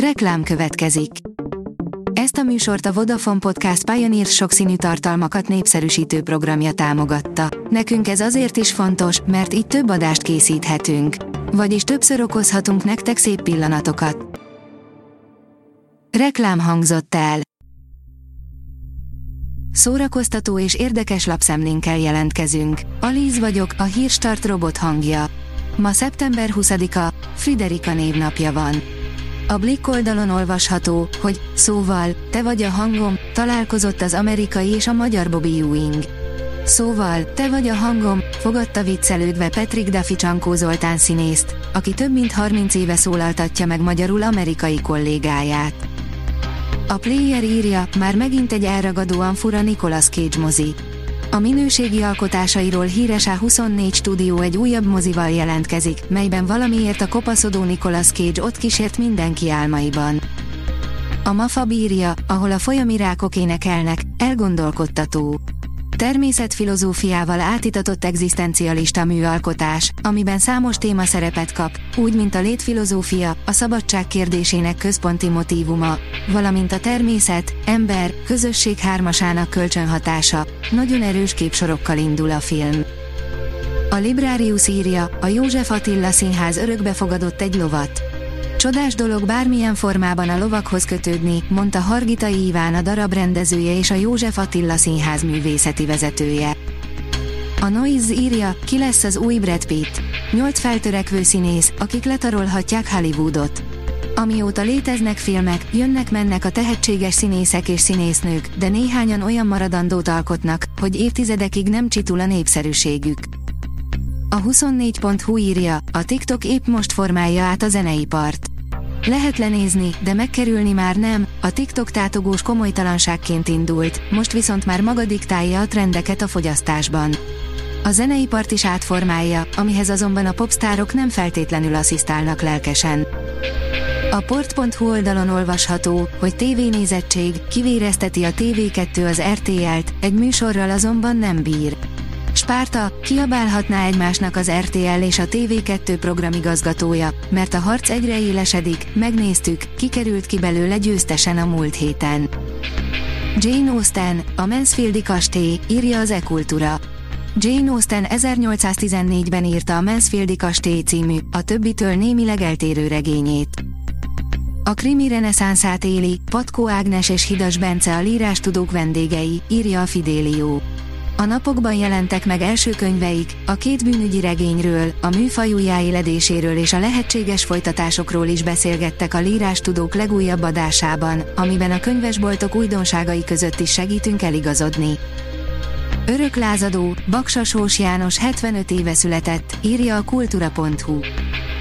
Reklám következik. Ezt a műsort a Vodafone Podcast Pioneer sokszínű tartalmakat népszerűsítő programja támogatta. Nekünk ez azért is fontos, mert így több adást készíthetünk. Vagyis többször okozhatunk nektek szép pillanatokat. Reklám hangzott el. Szórakoztató és érdekes lapszemlénkkel jelentkezünk. Alíz vagyok, a hírstart robot hangja. Ma szeptember 20-a, Friderika névnapja van. A Blick oldalon olvasható, hogy szóval, te vagy a hangom, találkozott az amerikai és a magyar Bobby Ewing. Szóval, te vagy a hangom, fogadta viccelődve Petrik Duffy Csankó Zoltán színészt, aki több mint 30 éve szólaltatja meg magyarul amerikai kollégáját. A player írja, már megint egy elragadóan fura Nicolas Cage mozi. A minőségi alkotásairól híres A24 stúdió egy újabb mozival jelentkezik, melyben valamiért a kopaszodó Nicolas Cage ott kísért mindenki álmaiban. A Mafa bírja, ahol a folyami rákok énekelnek, elgondolkodtató. Természetfilozófiával átitatott egzisztencialista műalkotás, amiben számos téma szerepet kap, úgy mint a létfilozófia, a szabadság kérdésének központi motívuma, valamint a természet, ember, közösség hármasának kölcsönhatása. Nagyon erős képsorokkal indul a film. A Librarius írja, a József Attila Színház örökbefogadott egy lovat. Csodás dolog bármilyen formában a lovakhoz kötődni, mondta Hargitai Iván a darab rendezője és a József Attila Színház művészeti vezetője. A Noise írja, ki lesz az új Brad Pitt. Nyolc feltörekvő színész, akik letarolhatják Hollywoodot. Amióta léteznek filmek, jönnek-mennek a tehetséges színészek és színésznők, de néhányan olyan maradandót alkotnak, hogy évtizedekig nem csitul a népszerűségük. A 24.hu írja, a TikTok épp most formálja át a zeneipart. Lehet lenézni, de megkerülni már nem, a TikTok tátogós komolytalanságként indult, most viszont már maga diktálja a trendeket a fogyasztásban. A zeneipart is átformálja, amihez azonban a popstárok nem feltétlenül asszisztálnak lelkesen. A port.hu oldalon olvasható, hogy tévénézettség kivérezteti a TV2 az RTL-t, egy műsorral azonban nem bír. Spárta, kiabálhatná egymásnak az RTL és a TV2 programigazgatója, mert a harc egyre élesedik, megnéztük, kikerült ki belőle győztesen a múlt héten. Jane Austen, a Mansfieldi kastély, írja az e-kultúra. Jane Austen 1814-ben írta a Mansfieldi kastély című, a többitől némileg eltérő regényét. A krimi reneszánszát éli, Patkó Ágnes és Hidas Bence a tudók vendégei, írja a Fidélió. A napokban jelentek meg első könyveik, a két bűnügyi regényről, a műfaj újjáéledéséről és a lehetséges folytatásokról is beszélgettek a tudók legújabb adásában, amiben a könyvesboltok újdonságai között is segítünk eligazodni. Örök lázadó, Baksasós János 75 éve született, írja a kultura.hu.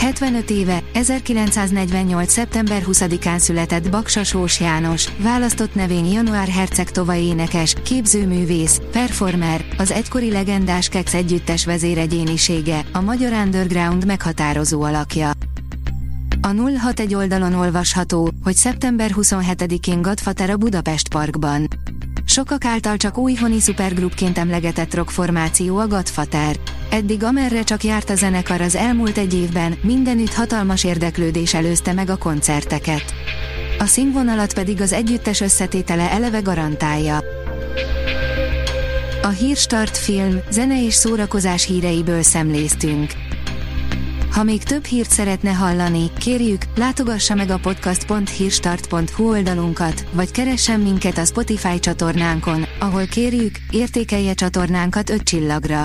75 éve, 1948. szeptember 20-án született Baksasós János, választott nevén Január Herceg Tova énekes, képzőművész, performer, az egykori legendás Kex együttes vezéregyénisége, a magyar underground meghatározó alakja. A 061 oldalon olvasható, hogy szeptember 27-én Godfather a Budapest Parkban. Sokak által csak új honi szupergrupként emlegetett rockformáció a Godfather. Eddig amerre csak járt a zenekar az elmúlt egy évben, mindenütt hatalmas érdeklődés előzte meg a koncerteket. A színvonalat pedig az együttes összetétele eleve garantálja. A Hírstart film, zene és szórakozás híreiből szemléztünk. Ha még több hírt szeretne hallani, kérjük, látogassa meg a podcast.hírstart.hu oldalunkat, vagy keressen minket a Spotify csatornánkon, ahol kérjük, értékelje csatornánkat 5 csillagra.